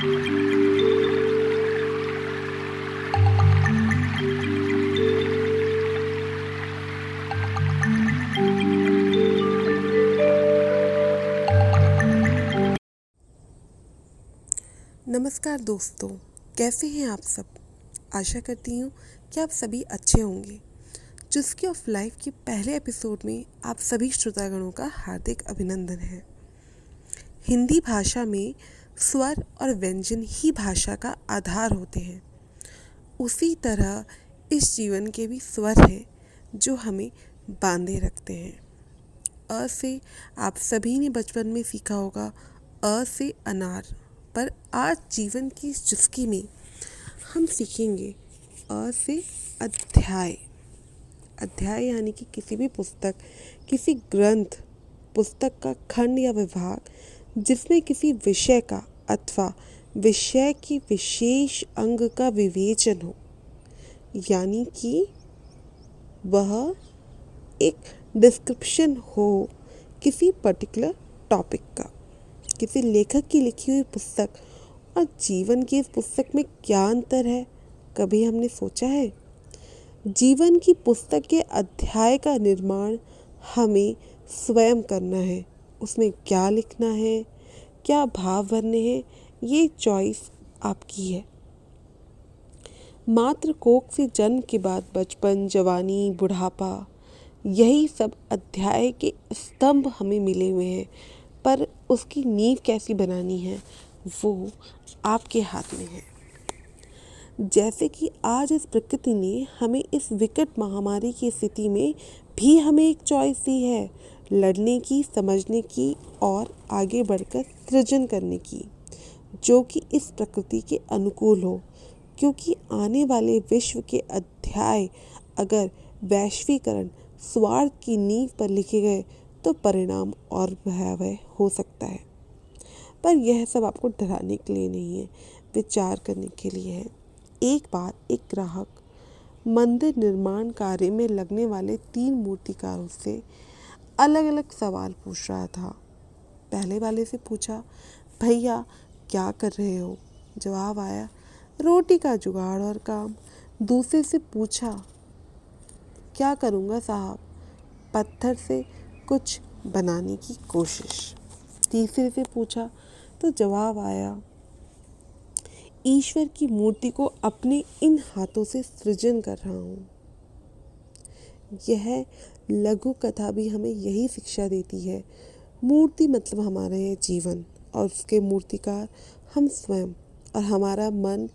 नमस्कार दोस्तों, कैसे हैं आप सब? आशा करती हूँ कि आप सभी अच्छे होंगे। चुस्की ऑफ़ लाइफ के पहले एपिसोड में आप सभी श्रोतागणों का हार्दिक अभिनंदन है। हिंदी भाषा में स्वर और व्यंजन ही भाषा का आधार होते हैं। उसी तरह इस जीवन के भी स्वर हैं, जो हमें बांधे रखते हैं। अ से आप सभी ने बचपन में सीखा होगा, अ से अनार। पर आज जीवन की इस चुस्की में हम सीखेंगे अ से अध्याय। अध्याय यानी कि किसी भी पुस्तक, किसी ग्रंथ, पुस्तक का खंड या विभाग, जिसमें किसी विषय का अथवा विषय की विशेष अंग का विवेचन हो, यानी कि वह एक डिस्क्रिप्शन हो किसी पर्टिकुलर टॉपिक का। किसी लेखक की लिखी हुई पुस्तक और जीवन की इस पुस्तक में क्या अंतर है, कभी हमने सोचा है? जीवन की पुस्तक के अध्याय का निर्माण हमें स्वयं करना है, उसमें क्या लिखना है क्या भाव भरने हैं? ये चॉइस आपकी है। मात्र कोख से जन्म के बाद बचपन, जवानी, बुढ़ापा, यही सब अध्याय के स्तंभ हमें मिले हुए हैं। पर उसकी नींव कैसी बनानी है? वो आपके हाथ में है। जैसे कि आज इस प्रकृति ने हमें इस विकट महामारी की स्थिति में भी हमें एक चॉइस दी है। लड़ने की, समझने की और आगे बढ़कर सृजन करने की, जो कि इस प्रकृति के अनुकूल हो। क्योंकि आने वाले विश्व के अध्याय अगर वैश्वीकरण, स्वार्थ की नींव पर लिखे गए तो परिणाम और भयावह हो सकता है। पर यह सब आपको डराने के लिए नहीं है, विचार करने के लिए है। एक बार एक ग्राहक मंदिर निर्माण कार्य में लगने वाले तीन मूर्तिकारों से अलग अलग सवाल पूछ रहा था। पहले वाले से पूछा, भैया, क्या कर रहे हो? जवाब आया, रोटी का जुगाड़ और काम। दूसरे से पूछा, क्या करूँगा साहब? पत्थर से कुछ बनाने की कोशिश। तीसरे से पूछा तो जवाब आया, ईश्वर की मूर्ति को अपने इन हाथों से सृजन कर रहा हूँ। यह लघु कथा भी हमें यही शिक्षा देती है। मूर्ति मतलब हमारा है जीवन और उसके मूर्तिकार हम स्वयं और हमारा मन,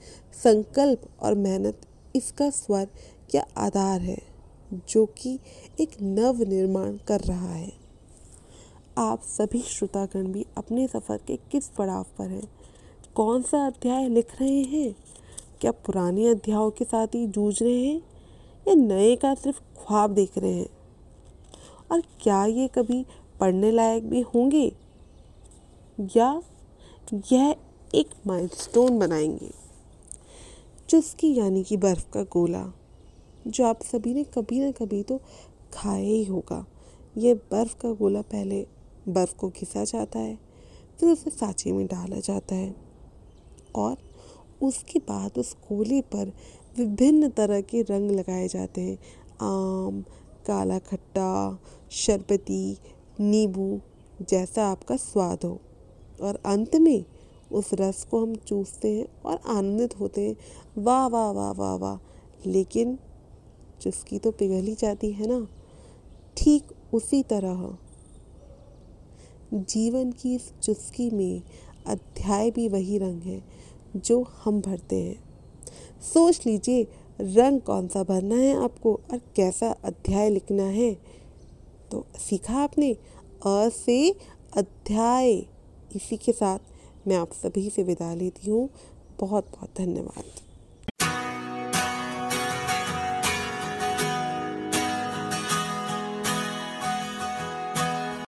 संकल्प और मेहनत इसका स्वर या आधार है, जो कि एक नव निर्माण कर रहा है। आप सभी श्रोतागण भी अपने सफ़र के किस पड़ाव पर हैं? कौन सा अध्याय लिख रहे हैं? क्या पुराने अध्यायों के साथ ही जूझ रहे हैं? या नए का सिर्फ़ ख्वाब देख रहे हैं। और क्या ये कभी पढ़ने लायक भी होंगे? या यह एक माइलस्टोन बनाएँगे? चुस्की यानी कि बर्फ़ का गोला, जो आप सभी ने कभी ना कभी तो खाया ही होगा। ये बर्फ़ का गोला पहले बर्फ़ को घिसा जाता है, फिर उसे सांचे में डाला जाता है। और उसके बाद उस गोले पर विभिन्न तरह के रंग लगाए जाते हैं। आम, काला खट्टा, शरबती, नींबू जैसा आपका स्वाद हो। और अंत में उस रस को हम चूसते हैं और आनंदित होते हैं। वाह वाह वाह वाह वाह। लेकिन चुस्की तो पिघल ही जाती है ना, ठीक उसी तरह जीवन की इस चुस्की में अध्याय भी वही रंग है। जो हम भरते हैं। सोच लीजिए, रंग कौन सा भरना है आपको और कैसा अध्याय लिखना है? तो सीखा आपने? अ से अध्याय। इसी के साथ मैं आप सभी से विदा लेती हूँ। बहुत बहुत धन्यवाद।